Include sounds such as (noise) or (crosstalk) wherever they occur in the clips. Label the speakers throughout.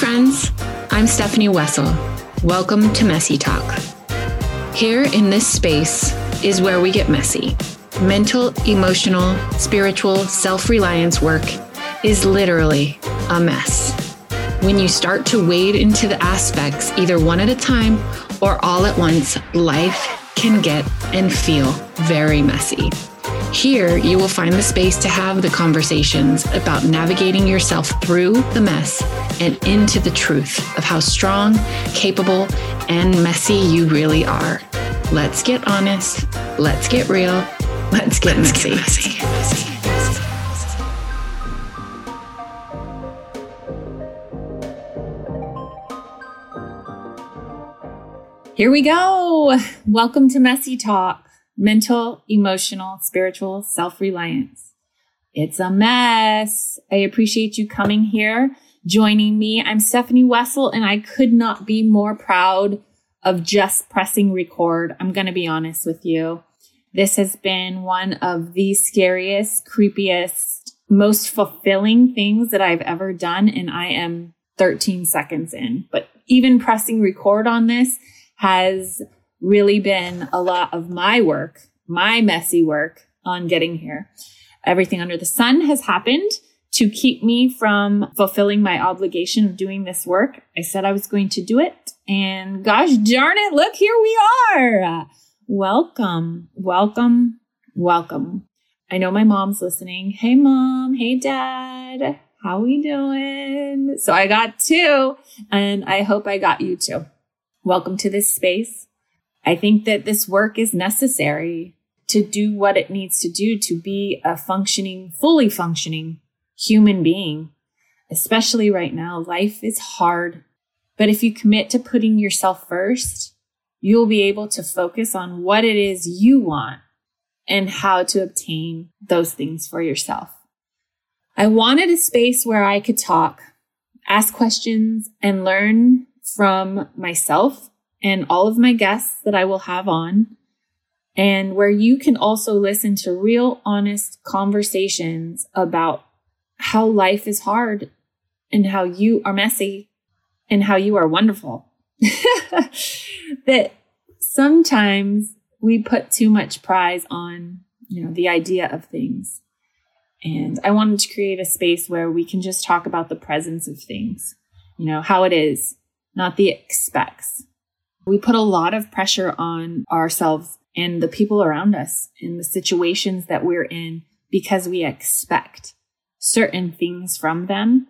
Speaker 1: friends. I'm Stefani Wessel. Welcome to Messy Talk. Here in this space is where we get messy. Mental, emotional, spiritual, self reliance work is literally a mess. When you start to wade into the aspects, either one at a time or all at once, life can get and feel very messy. Here, you will find the space to have the conversations about navigating yourself through the mess and into the truth of how strong, capable, and messy you really are. Let's get honest. Let's get real. Let's get let's messy. Get messy. Here we go. Welcome to Messy Talk mental, emotional, spiritual self reliance. It's a mess. I appreciate you coming here, joining me. I'm Stefani Wessel, and I could not be more proud of just pressing record. I'm going to be honest with you. This has been one of the scariest, creepiest, most fulfilling things that I've ever done. And I am 13 seconds in. But even pressing record on this has really been a lot of my work, my messy work on getting here. Everything under the sun has happened to keep me from fulfilling my obligation of doing this work. I said I was going to do it. And gosh darn it, look, here we are. Welcome, welcome, welcome. I know my mom's listening. Hey, mom. Hey, dad. How we doing? So I got two and I hope I got you too. Welcome to this space. I think that this work is necessary to do what it needs to do to be a functioning, fully functioning human being. Especially right now, life is hard. But if you commit to putting yourself first, you'll be able to focus on what it is you want and how to obtain those things for yourself. I wanted a space where I could talk, ask questions, and learn from myself and all of my guests that I will have on, and where you can also listen to real, honest conversations about how life is hard and how you are messy and how you are wonderful. (laughs) that sometimes we put too much prize on, you know, the idea of things. And I wanted to create a space where we can just talk about the presence of things, you know, how it is, not the expects. We put a lot of pressure on ourselves and the people around us in the situations that we're in because we expect certain things from them.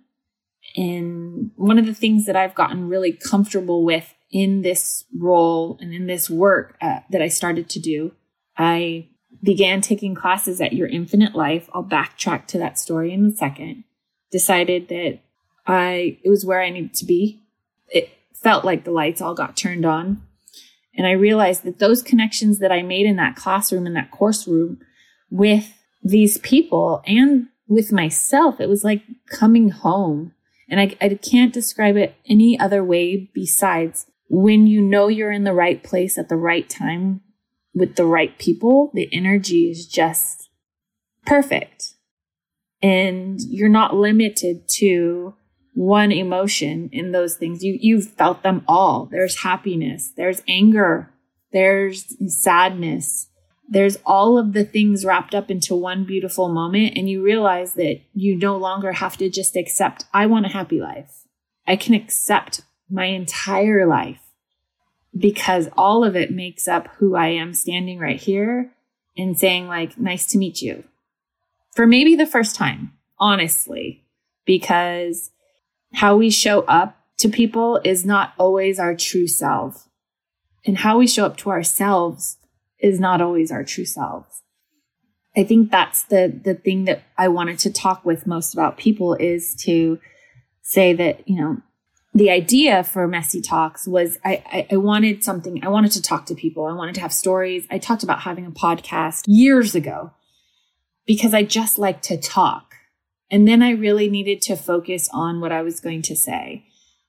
Speaker 1: And one of the things that I've gotten really comfortable with in this role and in this work uh, that I started to do, I began taking classes at Your Infinite Life. I'll backtrack to that story in a second. Decided that I it was where I needed to be. It felt like the lights all got turned on. And I realized that those connections that I made in that classroom, in that course room with these people and with myself, it was like coming home. And I, I can't describe it any other way besides when you know you're in the right place at the right time with the right people, the energy is just perfect. And you're not limited to one emotion in those things. You, you've felt them all. There's happiness, there's anger, there's sadness, there's all of the things wrapped up into one beautiful moment. And you realize that you no longer have to just accept, I want a happy life. I can accept my entire life because all of it makes up who I am standing right here and saying, like, nice to meet you for maybe the first time, honestly, because how we show up to people is not always our true self. And how we show up to ourselves is not always our true selves. I think that's the the thing that I wanted to talk with most about people is to say that, you know, the idea for messy talks was I, I, I wanted something, I wanted to talk to people. I wanted to have stories. I talked about having a podcast years ago because I just like to talk. And then I really needed to focus on what I was going to say.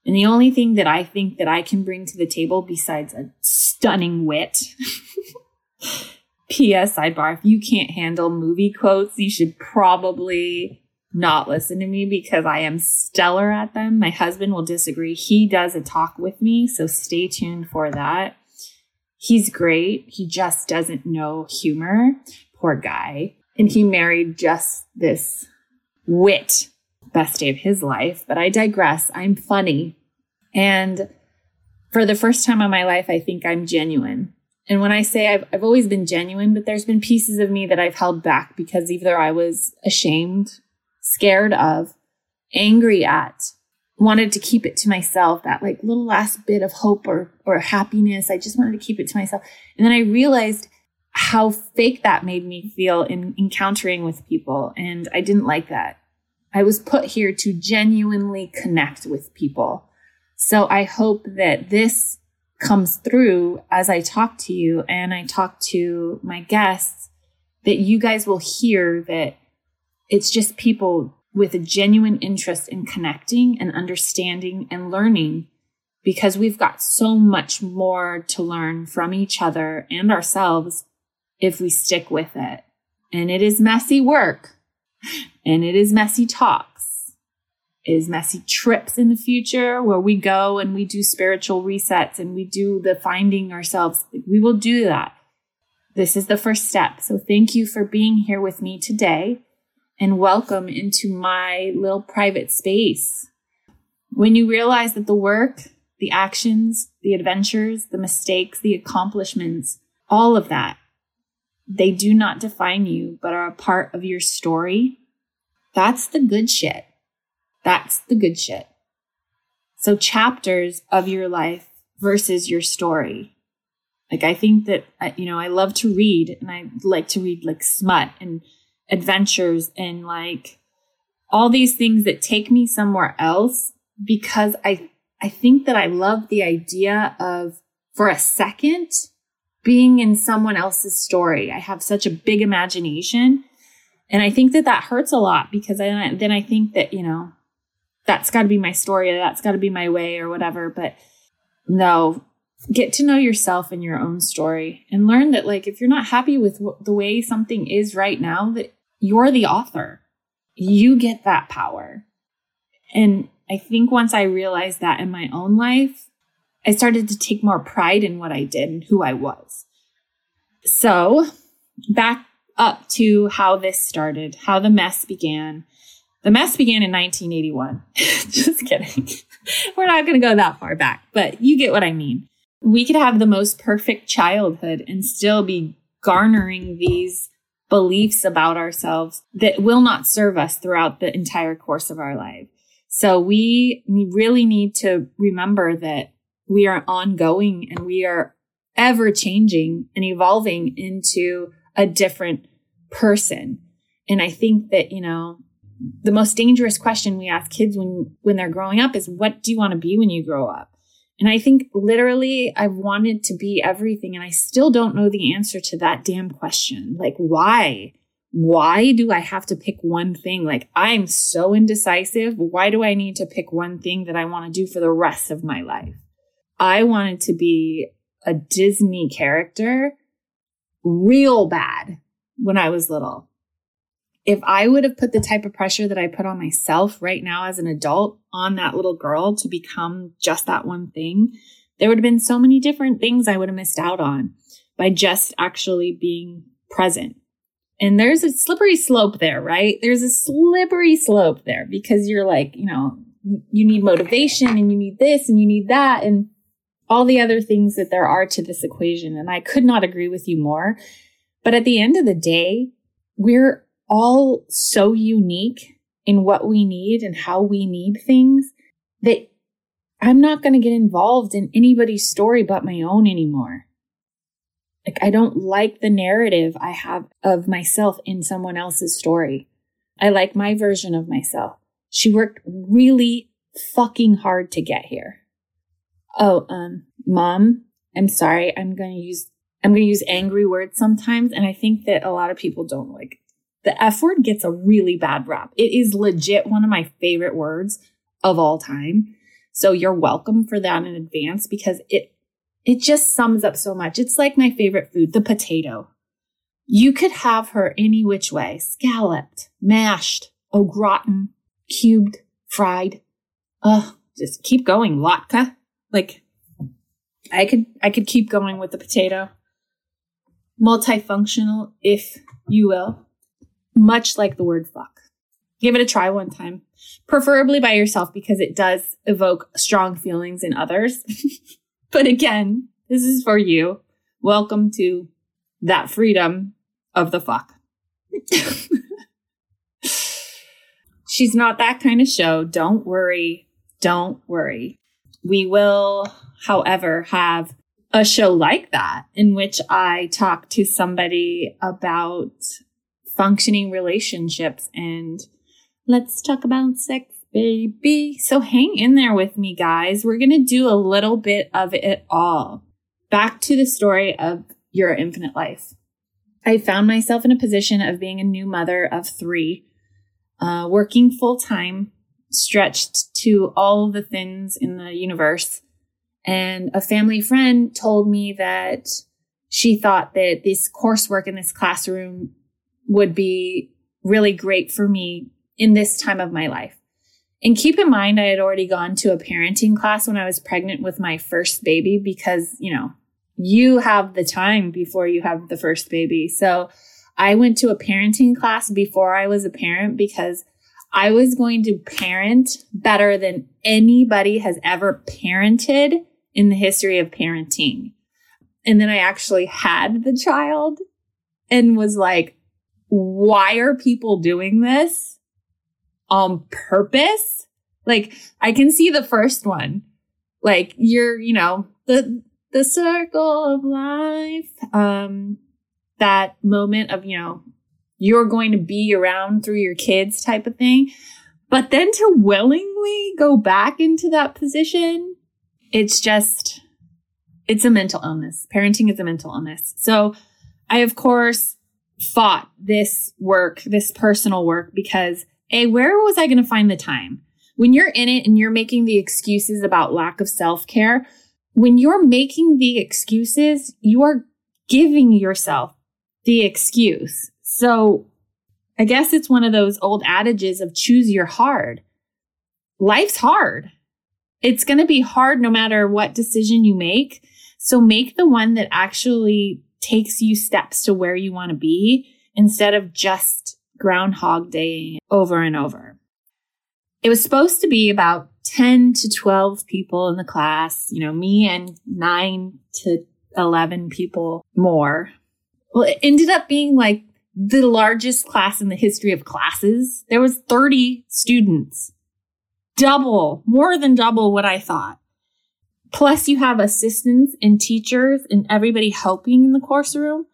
Speaker 1: And the only thing that I think that I can bring to the table besides a stunning wit. (laughs) P.S. sidebar, if you can't handle movie quotes, you should probably not listen to me because I am stellar at them. My husband will disagree. He does a talk with me, so stay tuned for that. He's great. He just doesn't know humor. Poor guy. And he married just this wit, best day of his life. But I digress. I'm funny. And for the first time in my life, I think I'm genuine. And when I say I've, I've always been genuine, but there's been pieces of me that I've held back because either I was ashamed scared of, angry at, wanted to keep it to myself, that like little last bit of hope or, or happiness. I just wanted to keep it to myself. And then I realized how fake that made me feel in encountering with people. And I didn't like that. I was put here to genuinely connect with people. So I hope that this comes through as I talk to you and I talk to my guests, that you guys will hear that it's just people with a genuine interest in connecting and understanding and learning because we've got so much more to learn from each other and ourselves if we stick with it. And it is messy work and it is messy talks. It is messy trips in the future where we go and we do spiritual resets and we do the finding ourselves. We will do that. This is the first step. So thank you for being here with me today and welcome into my little private space. When you realize that the work, the actions, the adventures, the mistakes, the accomplishments, all of that, they do not define you, but are a part of your story. That's the good shit. That's the good shit. So chapters of your life versus your story. Like I think that, you know, I love to read and I like to read like smut and adventures and like all these things that take me somewhere else because I I think that I love the idea of for a second being in someone else's story. I have such a big imagination and I think that that hurts a lot because I, then I think that, you know, that's got to be my story, that's got to be my way or whatever, but no, get to know yourself and your own story and learn that like if you're not happy with the way something is right now that you're the author. You get that power. And I think once I realized that in my own life, I started to take more pride in what I did and who I was. So, back up to how this started, how the mess began. The mess began in 1981. (laughs) Just kidding. (laughs) We're not going to go that far back, but you get what I mean. We could have the most perfect childhood and still be garnering these beliefs about ourselves that will not serve us throughout the entire course of our life. So we really need to remember that we are ongoing and we are ever changing and evolving into a different person. And I think that, you know, the most dangerous question we ask kids when, when they're growing up is, what do you want to be when you grow up? And I think literally I've wanted to be everything and I still don't know the answer to that damn question. Like, why? Why do I have to pick one thing? Like, I'm so indecisive. Why do I need to pick one thing that I want to do for the rest of my life? I wanted to be a Disney character real bad when I was little if I would have put the type of pressure that I put on myself right now as an adult on that little girl to become just that one thing, there would have been so many different things I would have missed out on by just actually being present. And there's a slippery slope there, right? There's a slippery slope there because you're like, you know, you need motivation and you need this and you need that and all the other things that there are to this equation. And I could not agree with you more. But at the end of the day, we're all so unique in what we need and how we need things that I'm not going to get involved in anybody's story but my own anymore. Like, I don't like the narrative I have of myself in someone else's story. I like my version of myself. She worked really fucking hard to get here. Oh, um, mom, I'm sorry. I'm going to use, I'm going to use angry words sometimes. And I think that a lot of people don't like the F word gets a really bad rap. It is legit one of my favorite words of all time. So you're welcome for that in advance because it it just sums up so much. It's like my favorite food, the potato. You could have her any which way, scalloped, mashed, au gratin, cubed, fried. Ugh, just keep going, latke. Like, I could, I could keep going with the potato. Multifunctional, if you will. Much like the word fuck. Give it a try one time, preferably by yourself because it does evoke strong feelings in others. (laughs) but again, this is for you. Welcome to that freedom of the fuck. (laughs) She's not that kind of show. Don't worry. Don't worry. We will, however, have a show like that in which I talk to somebody about functioning relationships and let's talk about sex, baby. So hang in there with me, guys. We're going to do a little bit of it all. Back to the story of your infinite life. I found myself in a position of being a new mother of three, uh, working full time, stretched to all the things in the universe. And a family friend told me that she thought that this coursework in this classroom would be really great for me in this time of my life. And keep in mind, I had already gone to a parenting class when I was pregnant with my first baby because, you know, you have the time before you have the first baby. So I went to a parenting class before I was a parent because I was going to parent better than anybody has ever parented in the history of parenting. And then I actually had the child and was like, why are people doing this on purpose? Like I can see the first one. Like you're, you know, the the circle of life. Um, that moment of, you know, you're going to be around through your kids type of thing. But then to willingly go back into that position, it's just, it's a mental illness. Parenting is a mental illness. So I, of course, fought this work, this personal work, because A, where was I going to find the time? When you're in it and you're making the excuses about lack of self care, when you're making the excuses, you are giving yourself the excuse. So I guess it's one of those old adages of choose your hard. Life's hard. It's going to be hard no matter what decision you make. So make the one that actually takes you steps to where you want to be instead of just groundhog day over and over. It was supposed to be about 10 to 12 people in the class, you know, me and nine to 11 people more. Well, it ended up being like the largest class in the history of classes. There was 30 students, double, more than double what I thought. Plus you have assistants and teachers and everybody helping in the course room.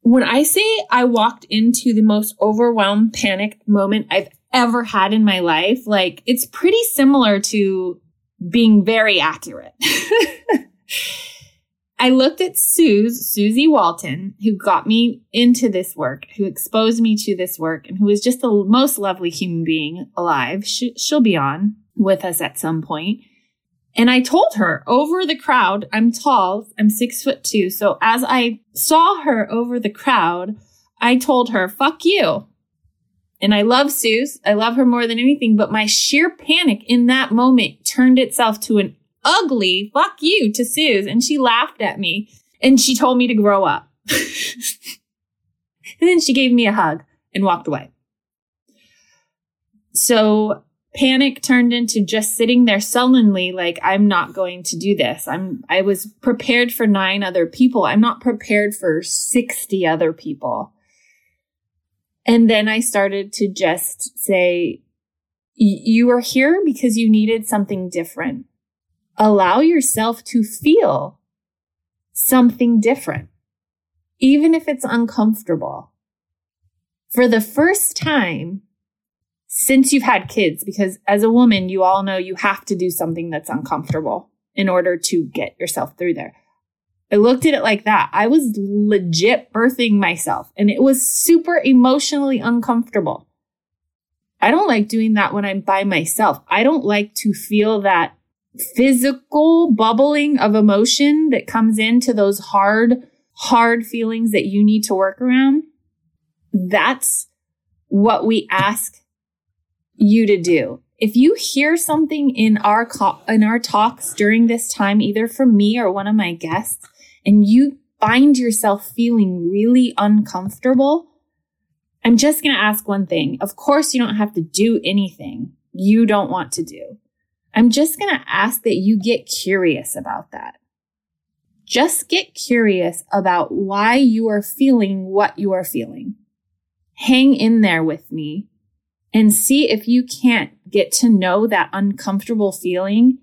Speaker 1: When I say I walked into the most overwhelmed panic moment I've ever had in my life, like it's pretty similar to being very accurate. (laughs) I looked at Suze, Susie Walton, who got me into this work, who exposed me to this work, and who is just the most lovely human being alive. She, she'll be on with us at some point. And I told her over the crowd, I'm tall, I'm six foot two. So as I saw her over the crowd, I told her, fuck you. And I love Suze. I love her more than anything, but my sheer panic in that moment turned itself to an ugly fuck you to Suze. And she laughed at me and she told me to grow up. (laughs) and then she gave me a hug and walked away. So panic turned into just sitting there sullenly like i'm not going to do this i'm i was prepared for nine other people i'm not prepared for 60 other people and then I started to just say, you are here because you needed something different. Allow yourself to feel something different, even if it's uncomfortable. For the first time since you've had kids, because as a woman, you all know you have to do something that's uncomfortable in order to get yourself through there. I looked at it like that. I was legit birthing myself and it was super emotionally uncomfortable. I don't like doing that when I'm by myself. I don't like to feel that physical bubbling of emotion that comes into those hard, hard feelings that you need to work around. That's what we ask you to do. If you hear something in our co- in our talks during this time, either from me or one of my guests, and you find yourself feeling really uncomfortable, I'm just going to ask one thing. Of course, you don't have to do anything you don't want to do. I'm just going to ask that you get curious about that. Just get curious about why you are feeling what you are feeling. Hang in there with me and see if you can't get to know that uncomfortable feeling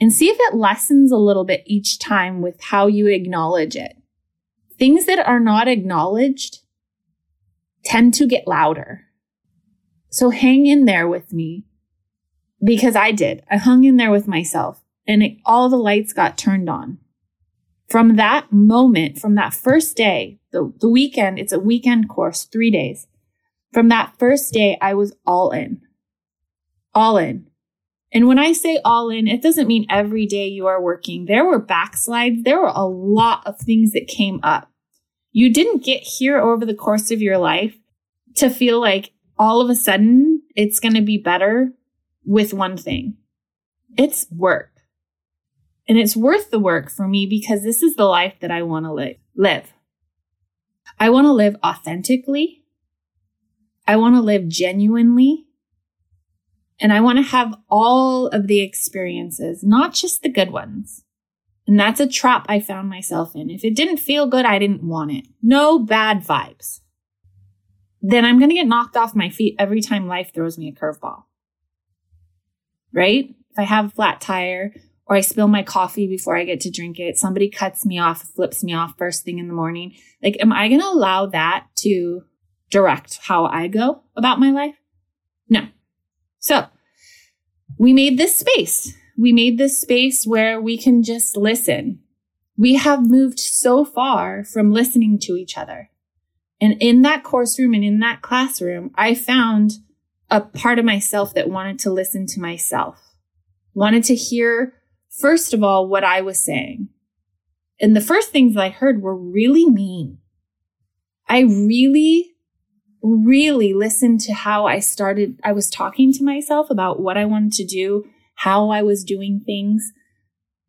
Speaker 1: and see if it lessens a little bit each time with how you acknowledge it. Things that are not acknowledged tend to get louder. So hang in there with me because I did. I hung in there with myself and it, all the lights got turned on. From that moment, from that first day, the, the weekend, it's a weekend course, three days. From that first day, I was all in. All in. And when I say all in, it doesn't mean every day you are working. There were backslides. There were a lot of things that came up. You didn't get here over the course of your life to feel like all of a sudden it's going to be better with one thing. It's work. And it's worth the work for me because this is the life that I want to li- live. I want to live authentically. I want to live genuinely. And I want to have all of the experiences, not just the good ones. And that's a trap I found myself in. If it didn't feel good, I didn't want it. No bad vibes. Then I'm going to get knocked off my feet every time life throws me a curveball. Right? If I have a flat tire or I spill my coffee before I get to drink it, somebody cuts me off, flips me off first thing in the morning. Like, am I going to allow that to direct how I go about my life? No. So we made this space. We made this space where we can just listen. We have moved so far from listening to each other. And in that course room and in that classroom, I found a part of myself that wanted to listen to myself, wanted to hear first of all, what I was saying. And the first things I heard were really mean. I really, really listened to how I started. I was talking to myself about what I wanted to do, how I was doing things.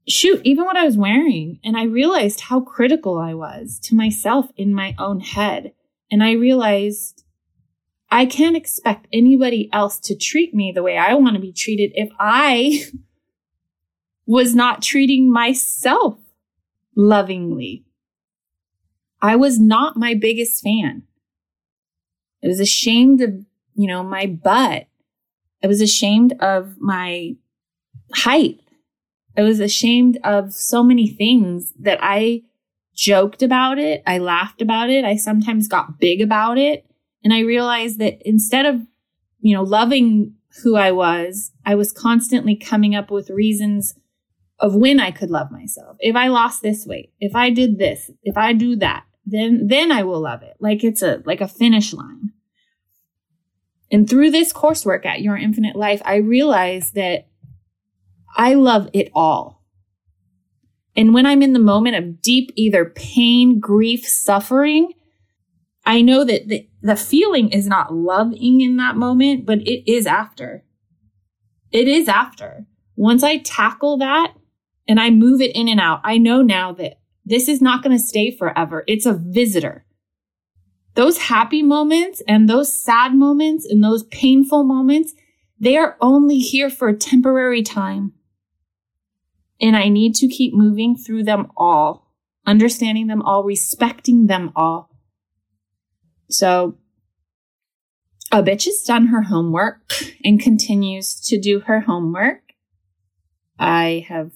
Speaker 1: Shoot, even what I was wearing. And I realized how critical I was to myself in my own head. And I realized I can't expect anybody else to treat me the way I want to be treated if I (laughs) was not treating myself lovingly. I was not my biggest fan. I was ashamed of, you know, my butt. I was ashamed of my height. I was ashamed of so many things that I joked about it. I laughed about it. I sometimes got big about it. And I realized that instead of, you know, loving who I was, I was constantly coming up with reasons of when I could love myself. If I lost this weight, if I did this, if I do that, then then I will love it. Like it's a like a finish line. And through this coursework at Your Infinite Life, I realized that I love it all. And when I'm in the moment of deep either pain, grief, suffering, I know that the, the feeling is not loving in that moment, but it is after. It is after. Once I tackle that, and I move it in and out, I know now that this is not going to stay forever. It's a visitor. Those happy moments and those sad moments and those painful moments, they are only here for a temporary time. And I need to keep moving through them all, understanding them all, respecting them all. So a bitch has done her homework and continues to do her homework. I have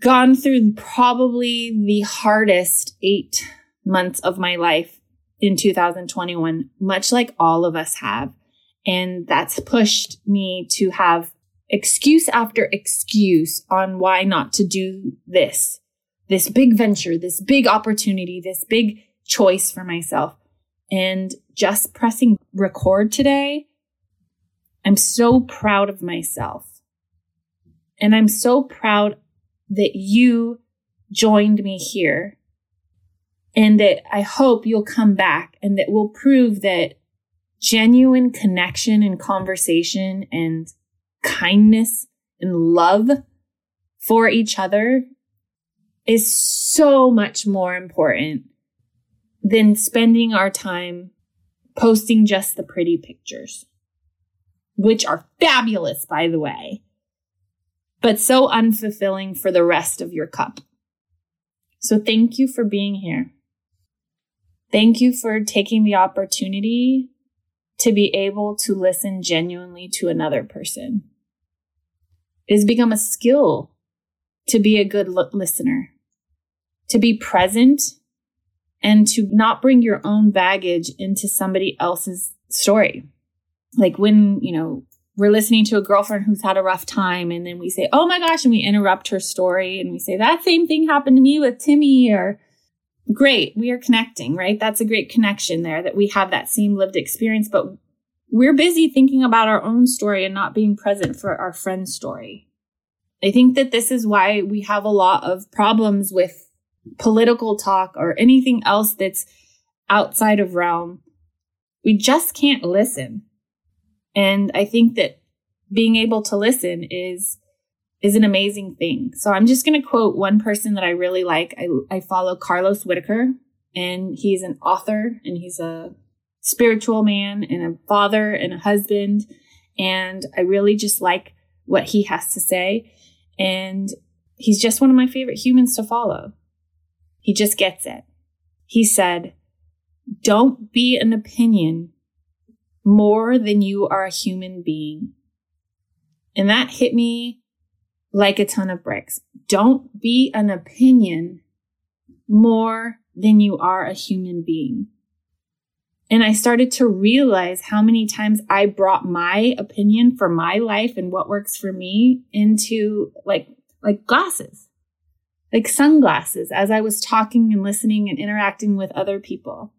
Speaker 1: gone through probably the hardest eight months of my life in 2021, much like all of us have. And that's pushed me to have excuse after excuse on why not to do this, this big venture, this big opportunity, this big choice for myself. And just pressing record today, I'm so proud of myself. And I'm so proud that you joined me here and that I hope you'll come back and that we'll prove that genuine connection and conversation and kindness and love for each other is so much more important than spending our time posting just the pretty pictures, which are fabulous, by the way, but so unfulfilling for the rest of your cup. So thank you for being here. Thank you for taking the opportunity to be able to listen genuinely to another person. It has become a skill to be a good listener, to be present and to not bring your own baggage into somebody else's story. Like when, you know, we're listening to a girlfriend who's had a rough time and then we say, Oh my gosh, and we interrupt her story and we say, that same thing happened to me with Timmy or great. We are connecting, right? That's a great connection there that we have that same lived experience, but we're busy thinking about our own story and not being present for our friend's story. I think that this is why we have a lot of problems with political talk or anything else that's outside of realm. We just can't listen. And I think that being able to listen is is an amazing thing. So I'm just going to quote one person that I really like. I, I follow Carlos Whitaker and he's an author and he's a spiritual man and a father and a husband. And I really just like what he has to say. And he's just one of my favorite humans to follow. He just gets it. He said, Don't be an opinion more than you are a human being. And that hit me like a ton of bricks. Don't be an opinion more than you are a human being. And I started to realize how many times I brought my opinion for my life and what works for me into like, like glasses like sunglasses as I was talking and listening and interacting with other people.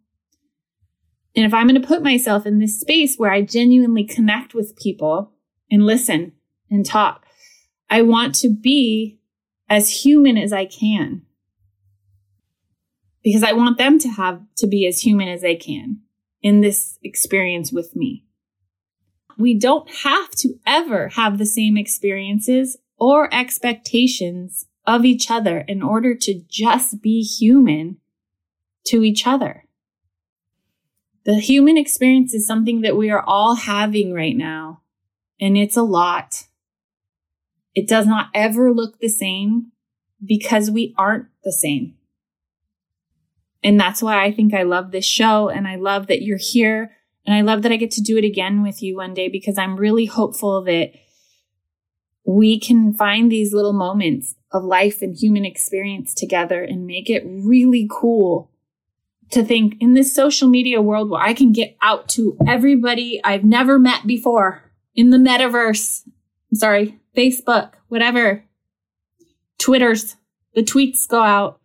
Speaker 1: And if I'm going to put myself in this space where I genuinely connect with people and listen and talk, I want to be as human as I can. Because I want them to have to be as human as they can in this experience with me. We don't have to ever have the same experiences or expectations of each other in order to just be human to each other. The human experience is something that we are all having right now, and it's a lot. It does not ever look the same because we aren't the same. And that's why I think I love this show and I love that you're here and I love that I get to do it again with you one day because I'm really hopeful that we can find these little moments of life and human experience together and make it really cool to think in this social media world where I can get out to everybody I've never met before in the metaverse. I'm sorry, Facebook, whatever, Twitters, the tweets go out.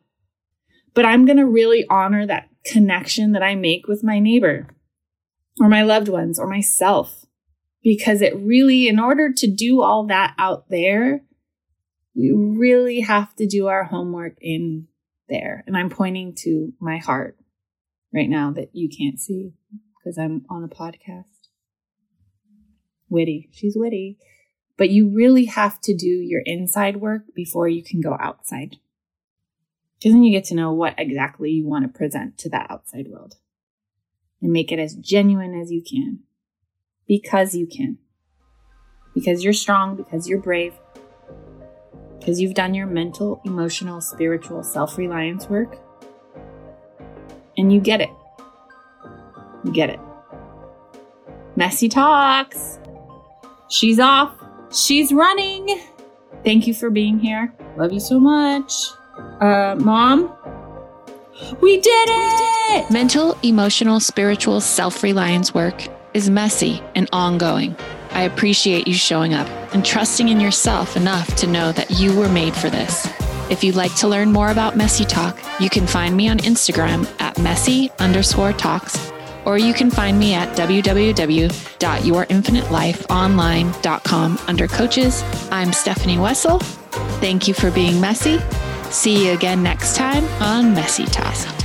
Speaker 1: But I'm going to really honor that connection that I make with my neighbor or my loved ones or myself because it really, in order to do all that out there, we really have to do our homework in there. And I'm pointing to my heart right now that you can't see because I'm on a podcast. Witty. She's witty. But you really have to do your inside work before you can go outside. Because then you get to know what exactly you want to present to that outside world and make it as genuine as you can because you can. Because you're strong, because you're brave, because you've done your mental, emotional, spiritual self reliance work, and you get it. You get it. Messy talks. She's off. She's running. Thank you for being here. Love you so much. Uh, Mom, we did it!
Speaker 2: Mental, emotional, spiritual self reliance work is messy and ongoing. I appreciate you showing up and trusting in yourself enough to know that you were made for this. If you'd like to learn more about Messy Talk, you can find me on Instagram at messy underscore talks, or you can find me at www.yourinfinitelifeonline.com under coaches. I'm Stefani Wessel. Thank you for being messy. See you again next time on Messy Talk.